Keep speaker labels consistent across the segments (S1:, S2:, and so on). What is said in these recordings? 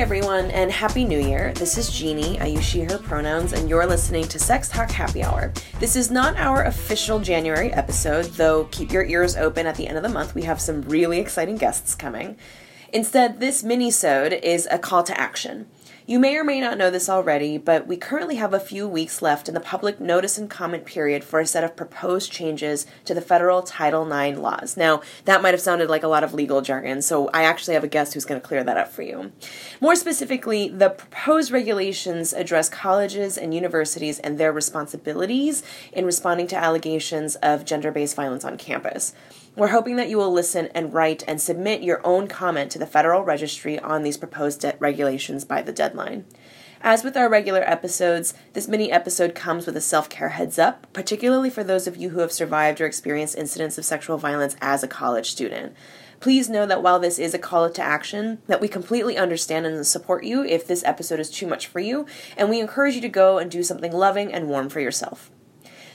S1: everyone, and Happy New Year. This is Jeannie. I use she, her pronouns, and you're listening to Sex Talk Happy Hour. This is not our official January episode, though keep your ears open at the end of the month. We have some really exciting guests coming. Instead, this mini-sode is a call to action. You may or may not know this already, but we currently have a few weeks left in the public notice and comment period for a set of proposed changes to the federal Title IX laws. Now, that might have sounded like a lot of legal jargon, so I actually have a guest who's going to clear that up for you. More specifically, the proposed regulations address colleges and universities and their responsibilities in responding to allegations of gender based violence on campus. We're hoping that you will listen and write and submit your own comment to the Federal Registry on these proposed regulations by the deadline. As with our regular episodes, this mini episode comes with a self care heads up, particularly for those of you who have survived or experienced incidents of sexual violence as a college student. Please know that while this is a call to action, that we completely understand and support you if this episode is too much for you, and we encourage you to go and do something loving and warm for yourself.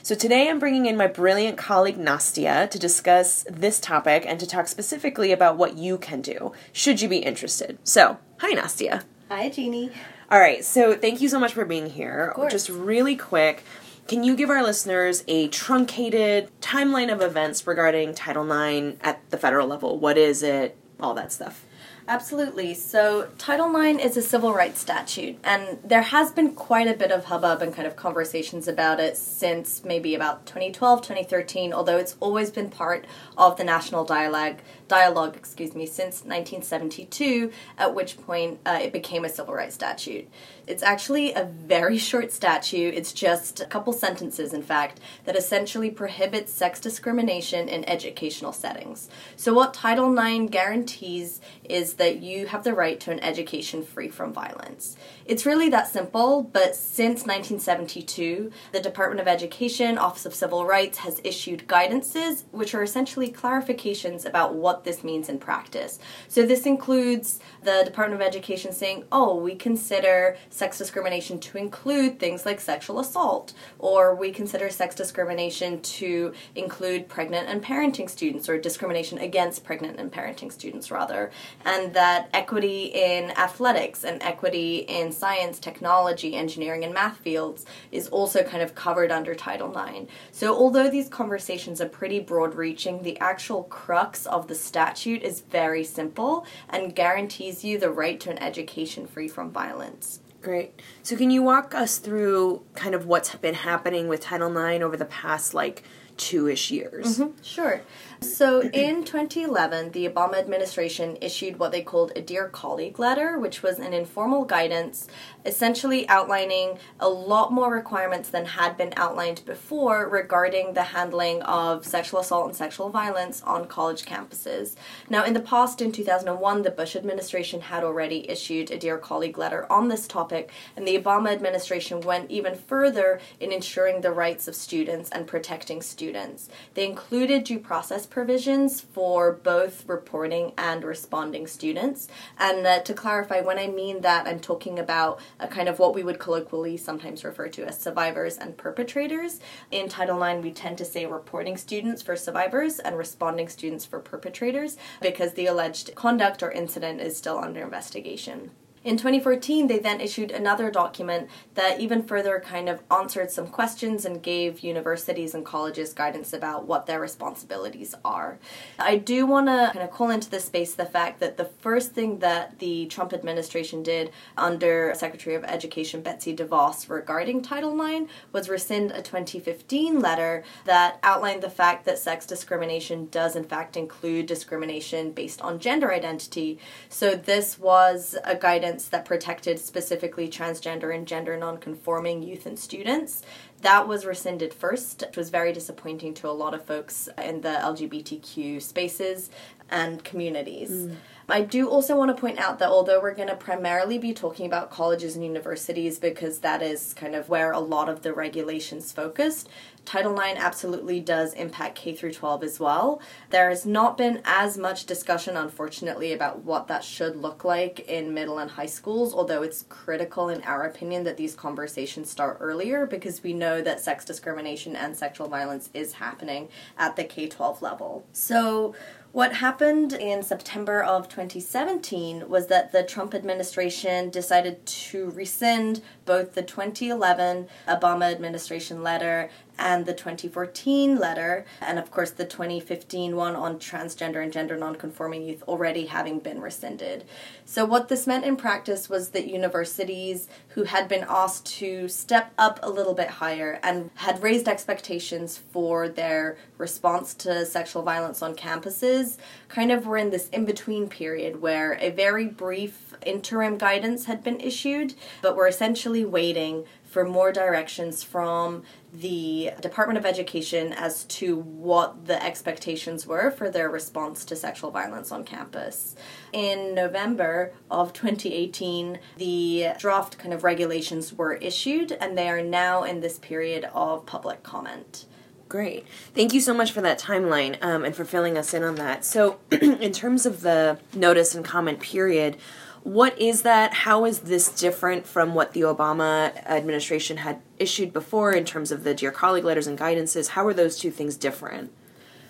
S1: So today I'm bringing in my brilliant colleague Nastia to discuss this topic and to talk specifically about what you can do, should you be interested. So, hi Nastia.
S2: Hi, Jeannie.
S1: All right, so thank you so much for being here. Just really quick, can you give our listeners a truncated timeline of events regarding Title IX at the federal level? What is it? All that stuff.
S2: Absolutely. So, Title IX is a civil rights statute, and there has been quite a bit of hubbub and kind of conversations about it since maybe about 2012, 2013, although it's always been part of the national dialogue, dialogue excuse me, since 1972, at which point uh, it became a civil rights statute. It's actually a very short statute. It's just a couple sentences, in fact, that essentially prohibits sex discrimination in educational settings. So, what Title IX guarantees is that you have the right to an education free from violence. It's really that simple, but since 1972, the Department of Education, Office of Civil Rights, has issued guidances which are essentially clarifications about what this means in practice. So, this includes the Department of Education saying, oh, we consider sex discrimination to include things like sexual assault, or we consider sex discrimination to include pregnant and parenting students, or discrimination against pregnant and parenting students, rather, and that equity in athletics and equity in science, technology, engineering, and math fields is also kind of covered under Title IX. So, although these conversations are pretty broad reaching, the actual crux of the statute is very simple and guarantees you the right to an education free from violence.
S1: Great. So, can you walk us through kind of what's been happening with Title IX over the past like two ish years? Mm-hmm.
S2: Sure. So in 2011, the Obama administration issued what they called a Dear Colleague letter, which was an informal guidance essentially outlining a lot more requirements than had been outlined before regarding the handling of sexual assault and sexual violence on college campuses. Now, in the past, in 2001, the Bush administration had already issued a Dear Colleague letter on this topic, and the Obama administration went even further in ensuring the rights of students and protecting students. They included due process provisions for both reporting and responding students. And uh, to clarify, when I mean that, I'm talking about a kind of what we would colloquially sometimes refer to as survivors and perpetrators. In Title IX, we tend to say reporting students for survivors and responding students for perpetrators because the alleged conduct or incident is still under investigation. In 2014, they then issued another document that even further kind of answered some questions and gave universities and colleges guidance about what their responsibilities are. I do want to kind of call into this space the fact that the first thing that the Trump administration did under Secretary of Education Betsy DeVos regarding Title IX was rescind a 2015 letter that outlined the fact that sex discrimination does in fact include discrimination based on gender identity. So this was a guidance that protected specifically transgender and gender nonconforming youth and students. That was rescinded first, which was very disappointing to a lot of folks in the LGBTQ spaces and communities. Mm. I do also want to point out that although we're going to primarily be talking about colleges and universities because that is kind of where a lot of the regulations focused, Title IX absolutely does impact K through 12 as well. There has not been as much discussion, unfortunately, about what that should look like in middle and high schools, although it's critical, in our opinion, that these conversations start earlier because we know that sex discrimination and sexual violence is happening at the K 12 level. So, What happened in September of 2017 was that the Trump administration decided to rescind both the 2011 Obama administration letter and the 2014 letter, and of course the 2015 one on transgender and gender nonconforming youth already having been rescinded. So, what this meant in practice was that universities who had been asked to step up a little bit higher and had raised expectations for their response to sexual violence on campuses kind of were in this in between period where a very brief interim guidance had been issued, but were essentially waiting for more directions from the Department of Education as to what the expectations were for their response to sexual violence on campus. In November of 2018, the draft kind of regulations were issued, and they are now in this period of public comment.
S1: Great. Thank you so much for that timeline um, and for filling us in on that. So, in terms of the notice and comment period, what is that? How is this different from what the Obama administration had issued before in terms of the Dear Colleague letters and guidances? How are those two things different?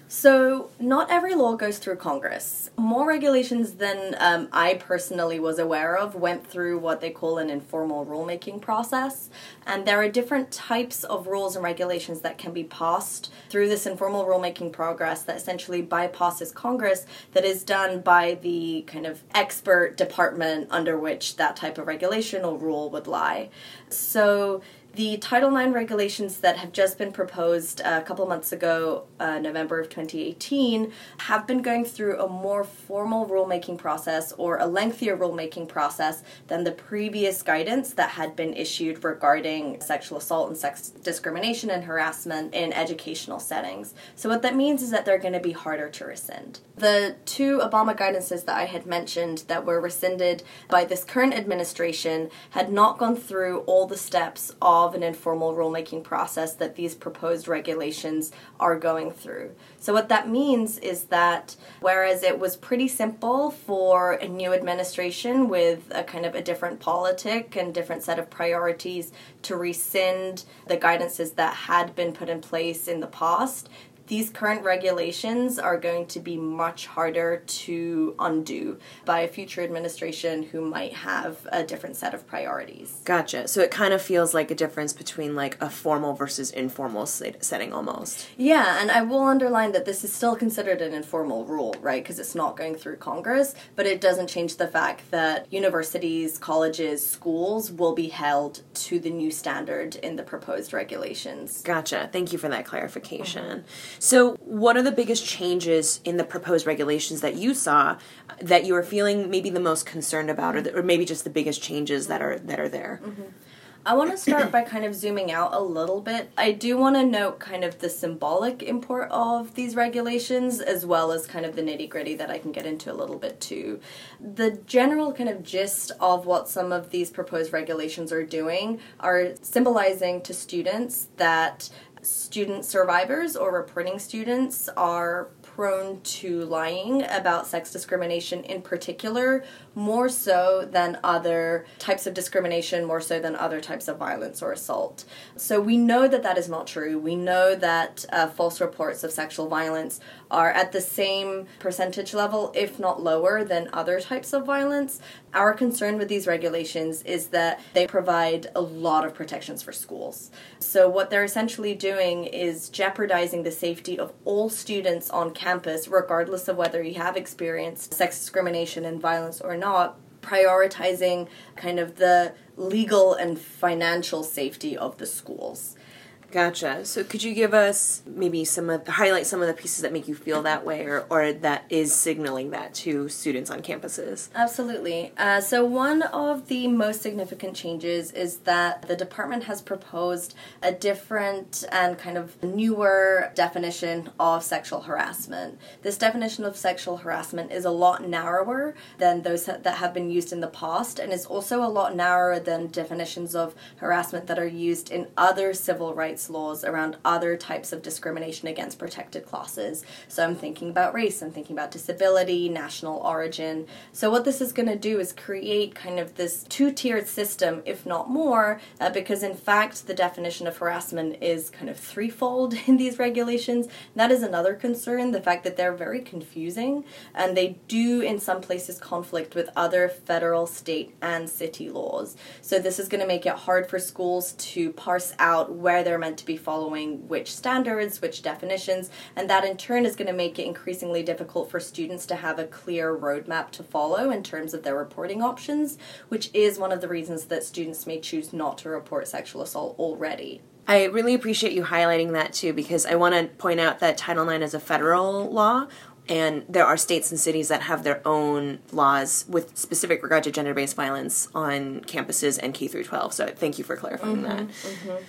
S2: So, not every law goes through Congress. More regulations than um, I personally was aware of went through what they call an informal rulemaking process. And there are different types of rules and regulations that can be passed through this informal rulemaking progress that essentially bypasses Congress, that is done by the kind of expert department under which that type of regulation or rule would lie. So, the Title IX regulations that have just been proposed a couple months ago, uh, November of 2018, have been going through a more formal rulemaking process or a lengthier rulemaking process than the previous guidance that had been issued regarding sexual assault and sex discrimination and harassment in educational settings. So, what that means is that they're going to be harder to rescind. The two Obama guidances that I had mentioned that were rescinded by this current administration had not gone through all the steps of of an informal rulemaking process that these proposed regulations are going through. So, what that means is that whereas it was pretty simple for a new administration with a kind of a different politic and different set of priorities to rescind the guidances that had been put in place in the past, these current regulations are going to be much harder to undo by a future administration who might have a different set of priorities.
S1: Gotcha. So it kind of feels like a difference between like a formal versus informal setting almost.
S2: Yeah, and I will underline that this is still considered an informal rule, right? Because it's not going through Congress, but it doesn't change the fact that universities, colleges, schools will be held to the new standard in the proposed regulations.
S1: Gotcha. Thank you for that clarification. Mm-hmm. So, what are the biggest changes in the proposed regulations that you saw that you are feeling maybe the most concerned about, or, the, or maybe just the biggest changes that are that are there?
S2: Mm-hmm. I want to start by kind of zooming out a little bit. I do want to note kind of the symbolic import of these regulations as well as kind of the nitty gritty that I can get into a little bit too. The general kind of gist of what some of these proposed regulations are doing are symbolizing to students that student survivors or reporting students are prone to lying about sex discrimination in particular, more so than other types of discrimination, more so than other types of violence or assault. So we know that that is not true. We know that uh, false reports of sexual violence are at the same percentage level, if not lower, than other types of violence. Our concern with these regulations is that they provide a lot of protections for schools. So, what they're essentially doing is jeopardizing the safety of all students on campus, regardless of whether you have experienced sex discrimination and violence or not, prioritizing kind of the legal and financial safety of the schools.
S1: Gotcha. So could you give us maybe some of highlight some of the pieces that make you feel that way or, or that is signaling that to students on campuses?
S2: Absolutely. Uh, so one of the most significant changes is that the department has proposed a different and kind of newer definition of sexual harassment. This definition of sexual harassment is a lot narrower than those that have been used in the past and is also a lot narrower than definitions of harassment that are used in other civil rights laws around other types of discrimination against protected classes. So I'm thinking about race, I'm thinking about disability, national origin. So what this is going to do is create kind of this two-tiered system, if not more, uh, because in fact the definition of harassment is kind of threefold in these regulations. That is another concern, the fact that they're very confusing and they do in some places conflict with other federal, state, and city laws. So this is going to make it hard for schools to parse out where they're meant to be following which standards, which definitions, and that in turn is going to make it increasingly difficult for students to have a clear roadmap to follow in terms of their reporting options, which is one of the reasons that students may choose not to report sexual assault already.
S1: I really appreciate you highlighting that too because I want to point out that Title IX is a federal law and there are states and cities that have their own laws with specific regard to gender-based violence on campuses and K through 12. So thank you for clarifying mm-hmm, that. Mm-hmm.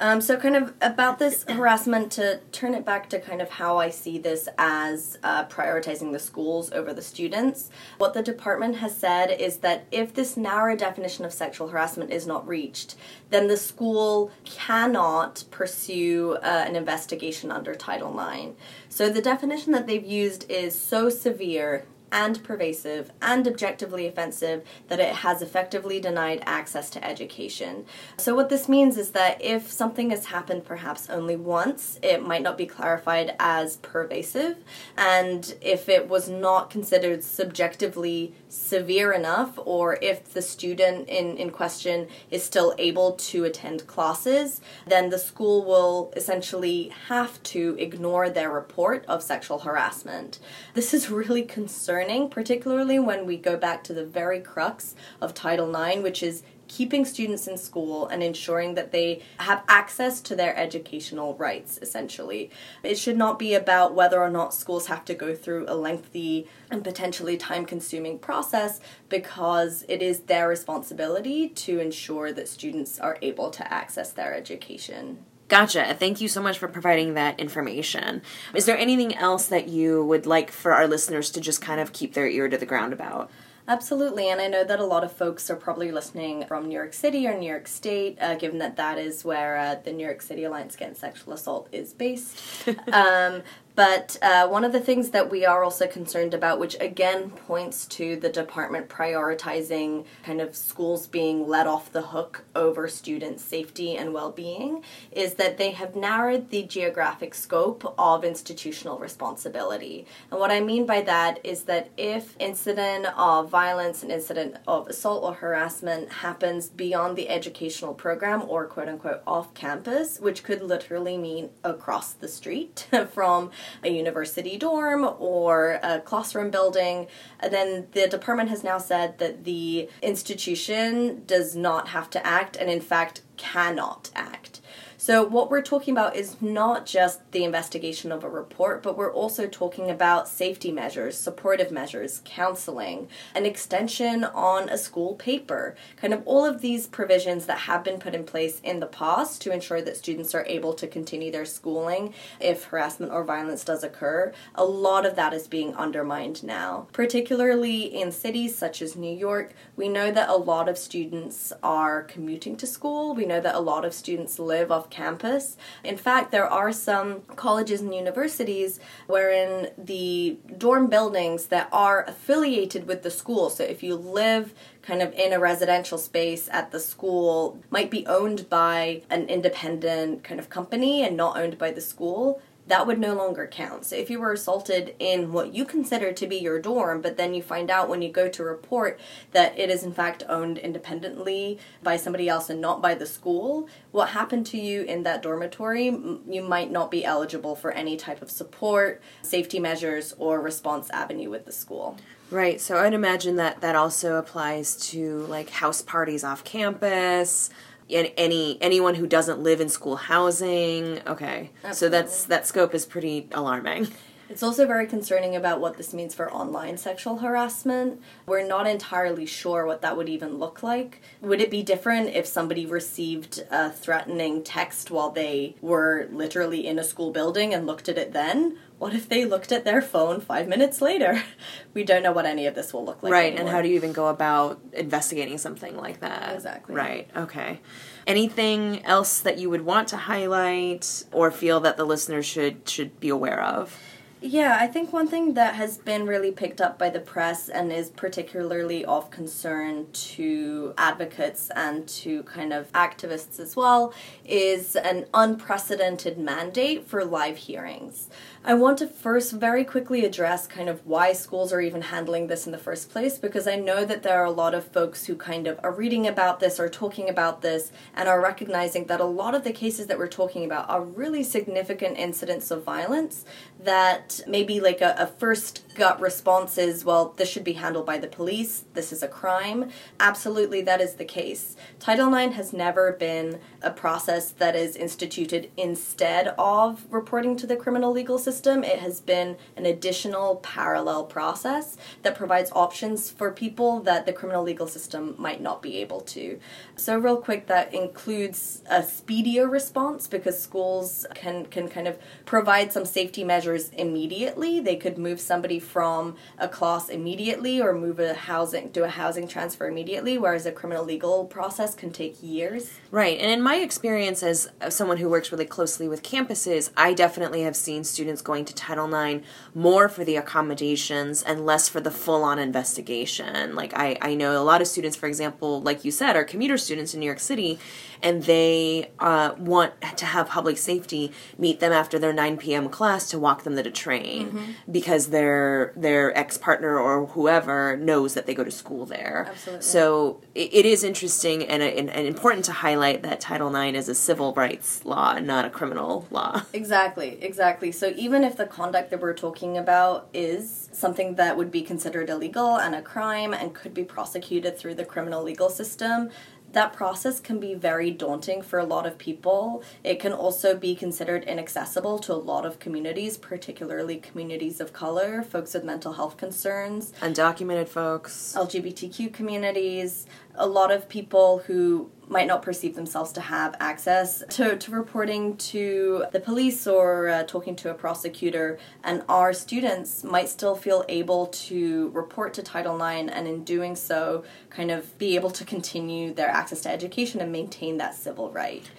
S2: Um, so, kind of about this harassment, to turn it back to kind of how I see this as uh, prioritizing the schools over the students, what the department has said is that if this narrow definition of sexual harassment is not reached, then the school cannot pursue uh, an investigation under Title IX. So, the definition that they've used is so severe and pervasive and objectively offensive that it has effectively denied access to education. So, what this means is that if something has happened perhaps only once, it might not be clarified as pervasive, and if it was not considered subjectively severe enough, or if the student in, in question is still able to attend classes, then the school will essentially have to ignore their report of sexual harassment. This is really concerning, particularly when we go back to the very crux of Title IX, which is keeping students in school and ensuring that they have access to their educational rights, essentially. It should not be about whether or not schools have to go through a lengthy and potentially time consuming process because it is their responsibility to ensure that students are able to access their education.
S1: Gotcha. Thank you so much for providing that information. Is there anything else that you would like for our listeners to just kind of keep their ear to the ground about?
S2: Absolutely, and I know that a lot of folks are probably listening from New York City or New York State, uh, given that that is where uh, the New York City Alliance Against Sexual Assault is based. um, but uh, one of the things that we are also concerned about, which again points to the department prioritizing kind of schools being let off the hook over student safety and well being, is that they have narrowed the geographic scope of institutional responsibility. And what I mean by that is that if incident of violence, an incident of assault or harassment happens beyond the educational program or quote unquote off campus, which could literally mean across the street from a university dorm or a classroom building, And then the department has now said that the institution does not have to act and, in fact, cannot act. So, what we're talking about is not just the investigation of a report, but we're also talking about safety measures, supportive measures, counseling, an extension on a school paper, kind of all of these provisions that have been put in place in the past to ensure that students are able to continue their schooling if harassment or violence does occur. A lot of that is being undermined now, particularly in cities such as New York. We know that a lot of students are commuting to school, we know that a lot of students live off campus. In fact, there are some colleges and universities wherein the dorm buildings that are affiliated with the school, so if you live kind of in a residential space at the school, might be owned by an independent kind of company and not owned by the school that would no longer count. So if you were assaulted in what you consider to be your dorm, but then you find out when you go to report that it is in fact owned independently by somebody else and not by the school, what happened to you in that dormitory, you might not be eligible for any type of support, safety measures, or response avenue with the school.
S1: Right. So I'd imagine that that also applies to like house parties off campus, any anyone who doesn't live in school housing. Okay, Absolutely. so that's that scope is pretty alarming.
S2: It's also very concerning about what this means for online sexual harassment. We're not entirely sure what that would even look like. Would it be different if somebody received a threatening text while they were literally in a school building and looked at it then? What if they looked at their phone five minutes later? We don't know what any of this will look like.
S1: right,
S2: anymore.
S1: and how do you even go about investigating something like that?
S2: Exactly.
S1: Right, okay. Anything else that you would want to highlight or feel that the listeners should should be aware of?
S2: Yeah, I think one thing that has been really picked up by the press and is particularly of concern to advocates and to kind of activists as well is an unprecedented mandate for live hearings. I want to first very quickly address kind of why schools are even handling this in the first place because I know that there are a lot of folks who kind of are reading about this or talking about this and are recognizing that a lot of the cases that we're talking about are really significant incidents of violence that maybe like a, a first gut response is, well, this should be handled by the police, this is a crime. Absolutely, that is the case. Title IX has never been a process that is instituted instead of reporting to the criminal legal system. It has been an additional parallel process that provides options for people that the criminal legal system might not be able to. So, real quick, that includes a speedier response because schools can, can kind of provide some safety measures immediately. They could move somebody from a class immediately or move a housing do a housing transfer immediately whereas a criminal legal process can take years
S1: Right. And in my experience as someone who works really closely with campuses, I definitely have seen students going to Title IX more for the accommodations and less for the full on investigation. Like, I, I know a lot of students, for example, like you said, are commuter students in New York City, and they uh, want to have public safety meet them after their 9 p.m. class to walk them to the train because their their ex partner or whoever knows that they go to school there.
S2: Absolutely.
S1: So it, it is interesting and, and, and important to highlight that Title IX is a civil rights law and not a criminal law.
S2: Exactly, exactly. So even if the conduct that we're talking about is something that would be considered illegal and a crime and could be prosecuted through the criminal legal system, that process can be very daunting for a lot of people. It can also be considered inaccessible to a lot of communities, particularly communities of color, folks with mental health concerns,
S1: Undocumented folks.
S2: LGBTQ communities, a lot of people who might not perceive themselves to have access to, to reporting to the police or uh, talking to a prosecutor, and our students might still feel able to report to Title IX and in doing so, kind of be able to continue their access to education and maintain that civil right.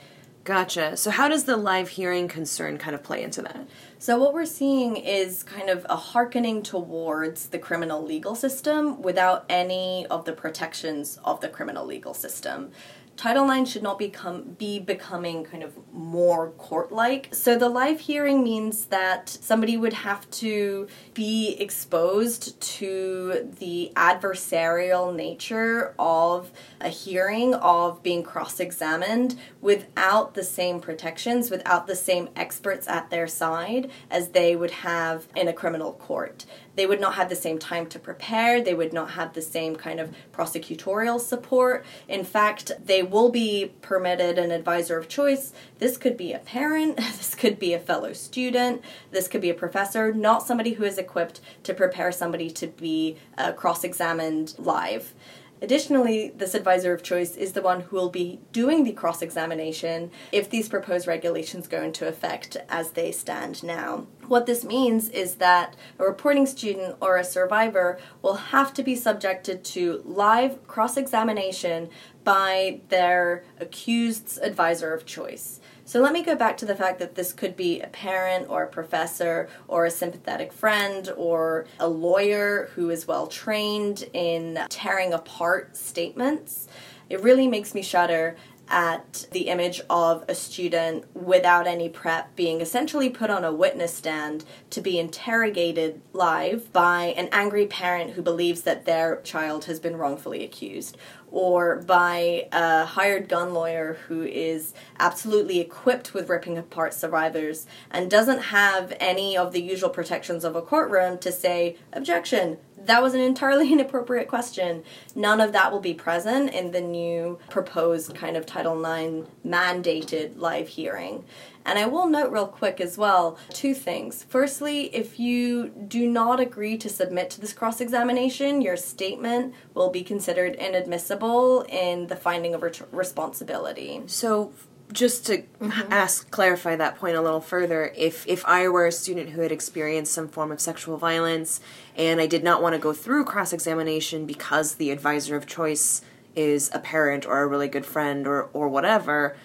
S1: Gotcha. So how does the live hearing concern kind of play into that?
S2: So, what we're seeing is kind of a hearkening towards the criminal legal system without any of the protections of the criminal legal system. Title IX should not become be becoming kind of more court-like. So the live hearing means that somebody would have to be exposed to the adversarial nature of a hearing, of being cross-examined without the same protections, without the same experts at their side as they would have in a criminal court they would not have the same time to prepare, they would not have the same kind of prosecutorial support. In fact, they will be permitted an advisor of choice. This could be a parent, this could be a fellow student, this could be a professor, not somebody who is equipped to prepare somebody to be uh, cross examined live. Additionally, this advisor of choice is the one who will be doing the cross examination if these proposed regulations go into effect as they stand now. What this means is that a reporting student or a survivor will have to be subjected to live cross examination by their accused's advisor of choice. So let me go back to the fact that this could be a parent or a professor or a sympathetic friend or a lawyer who is well trained in tearing apart statements. It really makes me shudder at the image of a student without any prep being essentially put on a witness stand to be interrogated live by an angry parent who believes that their child has been wrongfully accused or by a hired gun lawyer who is absolutely equipped with ripping apart survivors and doesn't have any of the usual protections of a courtroom to say, objection, that was an entirely inappropriate question. None of that will be present in the new proposed kind of Title IX mandated live hearing. And I will note real quick as well two things. Firstly, if you do not agree to submit to this cross examination, your statement will be considered inadmissible in the finding of ret- responsibility.
S1: So just to mm-hmm. ask clarify that point a little further if if i were a student who had experienced some form of sexual violence and i did not want to go through cross examination because the advisor of choice is a parent or a really good friend or or whatever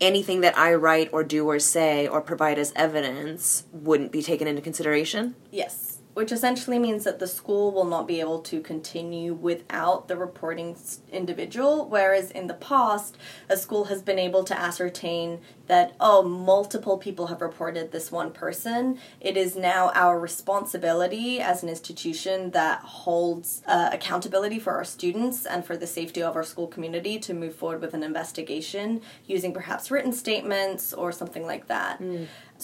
S1: anything that i write or do or say or provide as evidence wouldn't be taken into consideration
S2: Yes. Which essentially means that the school will not be able to continue without the reporting individual, whereas in the past, a school has been able to ascertain that, oh, multiple people have reported this one person. It is now our responsibility as an institution that holds uh, accountability for our students and for the safety of our school community to move forward with an investigation using perhaps written statements or something like that.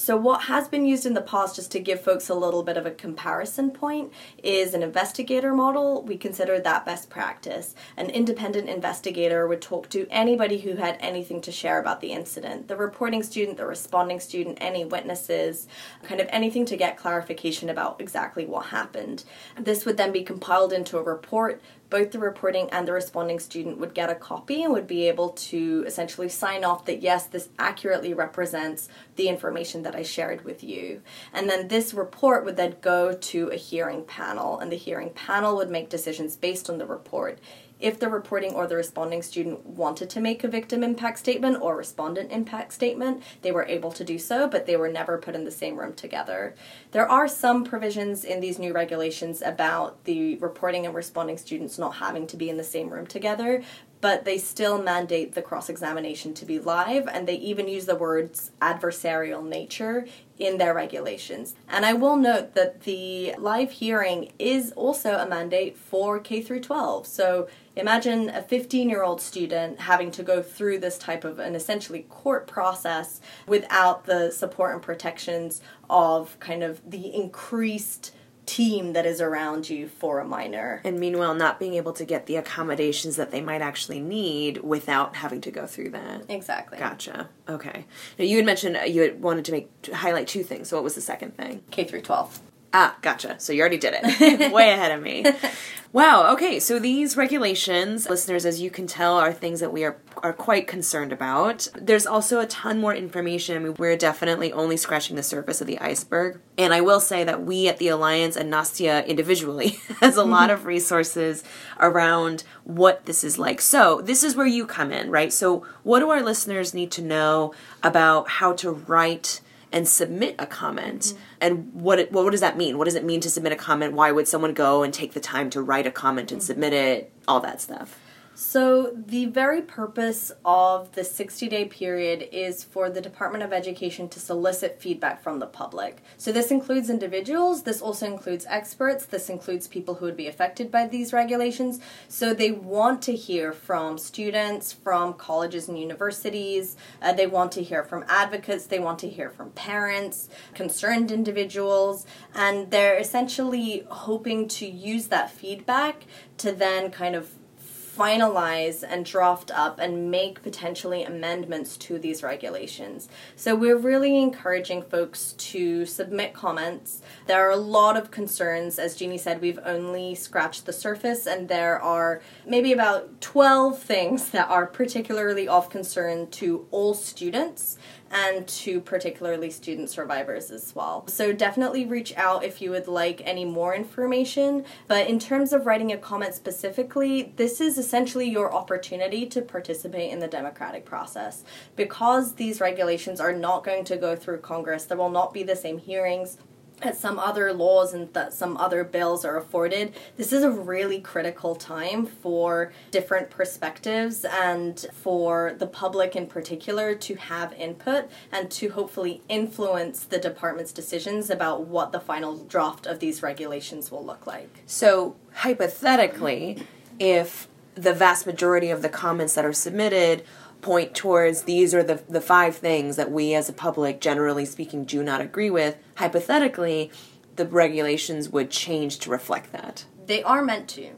S2: So, what has been used in the past, just to give folks a little bit of a comparison point, is an investigator model. We consider that best practice. An independent investigator would talk to anybody who had anything to share about the incident the reporting student, the responding student, any witnesses, kind of anything to get clarification about exactly what happened. This would then be compiled into a report both the reporting and the responding student would get a copy and would be able to essentially sign off that yes, this accurately represents the information that I shared with you. And then this report would then go to a hearing panel, and the hearing panel would make decisions based on the report. If the reporting or the responding student wanted to make a victim impact statement or respondent impact statement, they were able to do so, but they were never put in the same room together. There are some provisions in these new regulations about the reporting and responding students not having to be in the same room together, but they still mandate the cross examination to be live, and they even use the words adversarial nature in their regulations. And I will note that the live hearing is also a mandate for K through 12. So imagine a 15 year old student having to go through this type of an essentially court process without the support and protections of kind of the increased team that is around you for a minor.
S1: and meanwhile not being able to get the accommodations that they might actually need without having to go through that
S2: Exactly.
S1: Gotcha. Okay. Now you had mentioned uh, you had wanted to make to highlight two things. So what was the second thing?
S2: K through 12.
S1: Ah, gotcha. So you already did it. Way ahead of me. Wow. Okay. So these regulations, listeners, as you can tell, are things that we are are quite concerned about. There's also a ton more information. I mean, we're definitely only scratching the surface of the iceberg. And I will say that we at the Alliance and Nastia individually has a lot of resources around what this is like. So this is where you come in, right? So what do our listeners need to know about how to write? And submit a comment. And what it, what does that mean? What does it mean to submit a comment? Why would someone go and take the time to write a comment and submit it? All that stuff
S2: So, the very purpose of the 60 day period is for the Department of Education to solicit feedback from the public. So, this includes individuals, this also includes experts, this includes people who would be affected by these regulations. So, they want to hear from students, from colleges and universities, uh, they want to hear from advocates, they want to hear from parents, concerned individuals, and they're essentially hoping to use that feedback to then kind of finalize and draft up and make potentially amendments to these regulations. So we're really encouraging folks to submit comments. There are a lot of concerns. As Jeannie said, we've only scratched the surface, and there are maybe about 12 things that are particularly of concern to all students and to particularly student survivors as well. So definitely reach out if you would like any more information. But in terms of writing a comment specifically, this is essentially your opportunity to participate in the democratic process. Because these regulations are not going to go through Congress, there will not be the same hearings as some other laws and that some other bills are afforded. This is a really critical time for different perspectives and for the public in particular to have input and to hopefully influence the department's decisions about what the final draft of these regulations will look like.
S1: so hypothetically if the vast majority of the comments that are submitted point towards these are the the five things that we as a public generally speaking do not agree with hypothetically the regulations would change to reflect that
S2: They are meant to.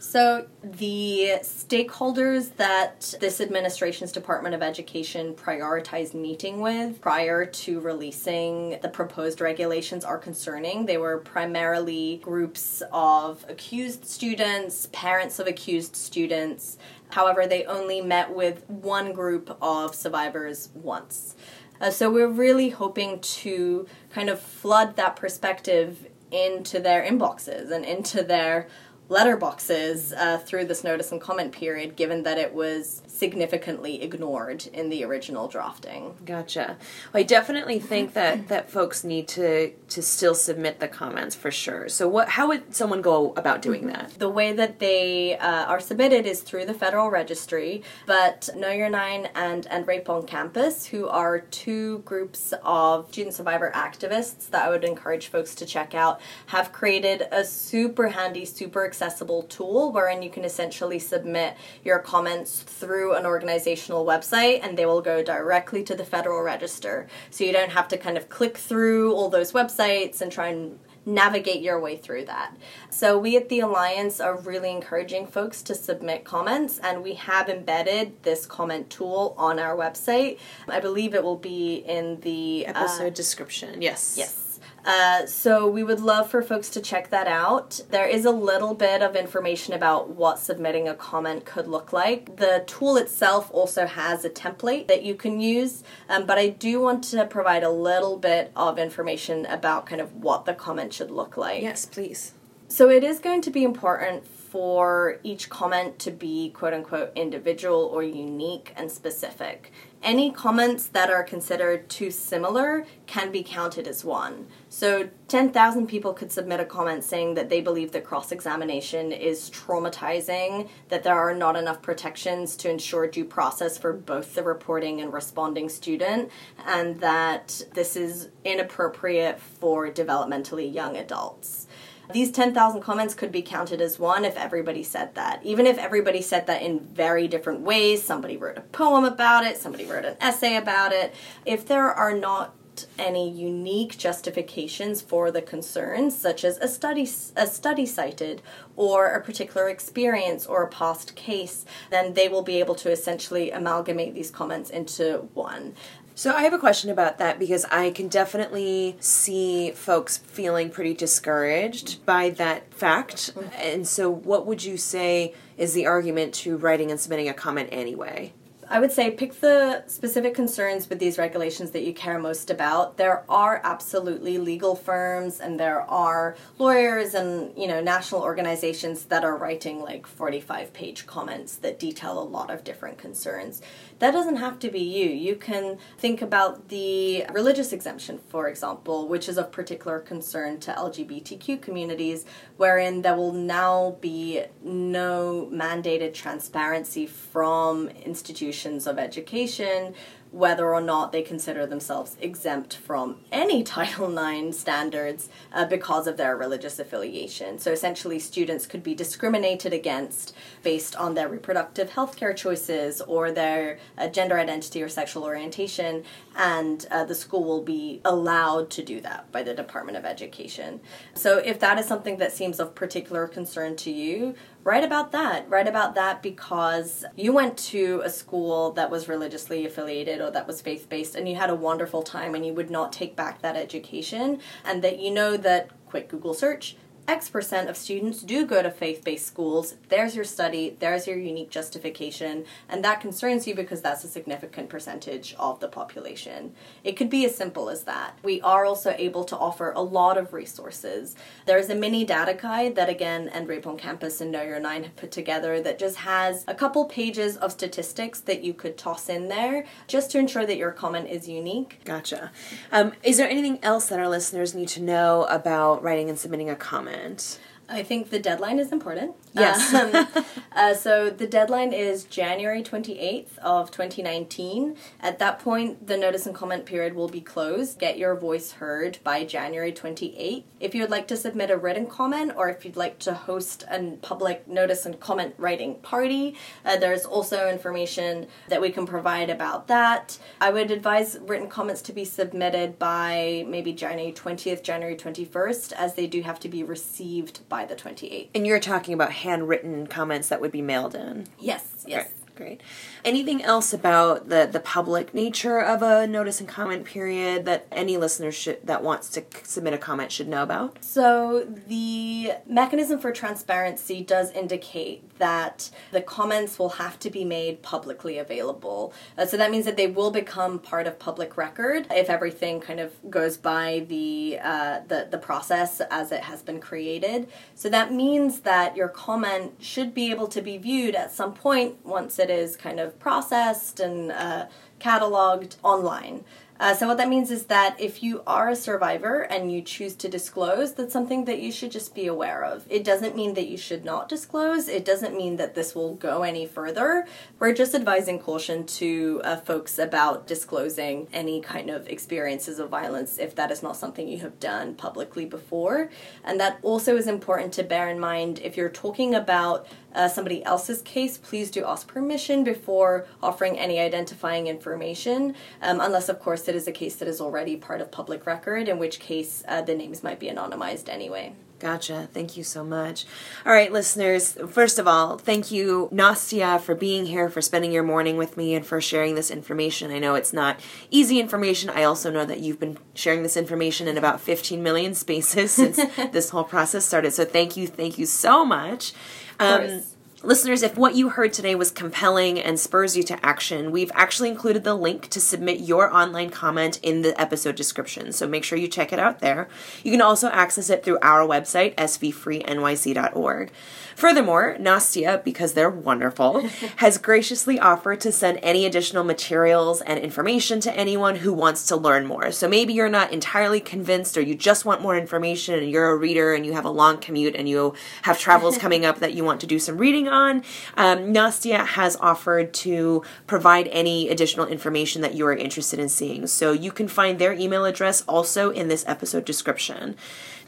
S2: So, the stakeholders that this administration's Department of Education prioritized meeting with prior to releasing the proposed regulations are concerning. They were primarily groups of accused students, parents of accused students. However, they only met with one group of survivors once. Uh, so, we're really hoping to kind of flood that perspective into their inboxes and into their letterboxes uh, through this notice and comment period, given that it was significantly ignored in the original drafting.
S1: Gotcha. Well, I definitely think that that folks need to to still submit the comments for sure. So, what? How would someone go about doing that?
S2: The way that they uh, are submitted is through the Federal Registry, but Know Your IX and End Rape on Campus, who are two groups of student survivor activists that I would encourage folks to check out, have created a super handy, super accessible tool wherein you can essentially submit your comments through an organizational website and they will go directly to the Federal Register. So you don't have to kind of click through all those websites and try and navigate your way through that. So, we at the Alliance are really encouraging folks to submit comments, and we have embedded this comment tool on our website. I believe it will be in the
S1: episode uh, description. Yes.
S2: Yes. Uh, so we would love for folks to check that out. There is a little bit of information about what submitting a comment could look like. The tool itself also has a template that you can use, um, but I do want to provide a little bit of information about kind of what the comment should look like.
S1: Yes, please.
S2: So it is going to be important for each comment to be quote unquote individual or unique and specific. Any comments that are considered too similar can be counted as one. So 10,000 people could submit a comment saying that they believe that cross examination is traumatizing, that there are not enough protections to ensure due process for both the reporting and responding student, and that this is inappropriate for developmentally young adults. These 10,000 comments could be counted as one if everybody said that. Even if everybody said that in very different ways, somebody wrote a poem about it, somebody wrote an essay about it. If there are not any unique justifications for the concerns, such as a study, a study cited, or a particular experience or a past case, then they will be able to essentially amalgamate these comments into one.
S1: So I have a question about that because I can definitely see folks feeling pretty discouraged by that fact. Mm-hmm. And so what would you say is the argument to writing and submitting a comment anyway?
S2: I would say pick the specific concerns with these regulations that you care most about. There are absolutely legal firms and there are lawyers and, you know, national organizations that are writing like 45 page comments that detail a lot of different concerns. That doesn't have to be you. You can think about the religious exemption, for example, which is of particular concern to LGBTQ communities, wherein there will now be no mandated transparency from institutions of education whether or not they consider themselves exempt from any Title IX standards uh, because of their religious affiliation. So essentially, students could be discriminated against based on their reproductive health care choices or their uh, gender identity or sexual orientation, and uh, the school will be allowed to do that by the Department of Education. So if that is something that seems of particular concern to you, write about that. Write about that because you went to a school that was religiously affiliated or that was faith based and you had a wonderful time and you would not take back that education, and that you know that quick Google search X percent of students do go to faith based schools. There's your study, there's your unique justification, and that concerns you because that's a significant percentage of the population. It could be as simple as that. We are also able to offer a lot of resources. There's a mini data guide that, again, End Rape on Campus and Know Your IX have put together that just has a couple pages of statistics that you could toss in there just to ensure that your comment is unique.
S1: Gotcha. Um, is there anything else that our listeners need to know about writing and submitting a comment?
S2: moment I think the deadline is important.
S1: Yes.
S2: Um, uh, so the deadline is January 28th of 2019. At that point, the notice and comment period will be closed. Get your voice heard by January 28th. If you would like to submit a written comment or if you'd like to host a public notice and comment writing party, uh, there's also information that we can provide about that. I would advise written comments to be submitted by maybe January 20th, January 21st, as they do have to be received by by the 28th.
S1: And you're talking about handwritten comments that would be mailed in.
S2: Yes, yes.
S1: Great. Great. Anything else about the the public nature of a notice and comment period that any listener should that wants to submit a comment should know about?
S2: So the mechanism for transparency does indicate that the comments will have to be made publicly available. Uh, so that means that they will become part of public record if everything kind of goes by the uh, the the process as it has been created. So that means that your comment should be able to be viewed at some point once it is kind of processed and uh, cataloged online. Uh, so what that means is that if you are a survivor and you choose to disclose, that's something that you should just be aware of. It doesn't mean that you should not disclose. It doesn't mean that this will go any further. We're just advising caution to uh, folks about disclosing any kind of experiences of violence if that is not something you have done publicly before. And that also is important to bear in mind if you're talking about uh, somebody else's case, please do ask permission before offering any identifying information, um, unless, of course, it is a case that is already part of public record, in which case uh, the names might be anonymized anyway.
S1: Gotcha. Thank you so much. All right, listeners, first of all, thank you, Nastia, for being here, for spending your morning with me, and for sharing this information. I know it's not easy information. I also know that you've been sharing this information in about 15 million spaces since this whole process started. So thank you, thank you so much. Um, listeners, if what you heard today was compelling and spurs you to action, we've actually included the link to submit your online comment in the episode description. So make sure you check it out there. You can also access it through our website, svfreenyc.org. Furthermore, Nastia, because they're wonderful, has graciously offered to send any additional materials and information to anyone who wants to learn more. So maybe you're not entirely convinced or you just want more information and you're a reader and you have a long commute and you have travels coming up that you want to do some reading on. Um, Nastia has offered to provide any additional information that you are interested in seeing. So you can find their email address also in this episode description.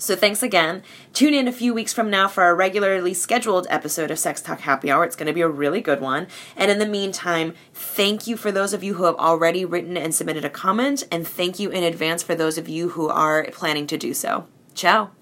S1: So thanks again. Tune in a few weeks from now for our regularly scheduled episode of Sex Talk Happy Hour. It's going to be a really good one. And in the meantime, thank you for those of you who have already written and submitted a comment, and thank you in advance for those of you who are planning to do so. Ciao.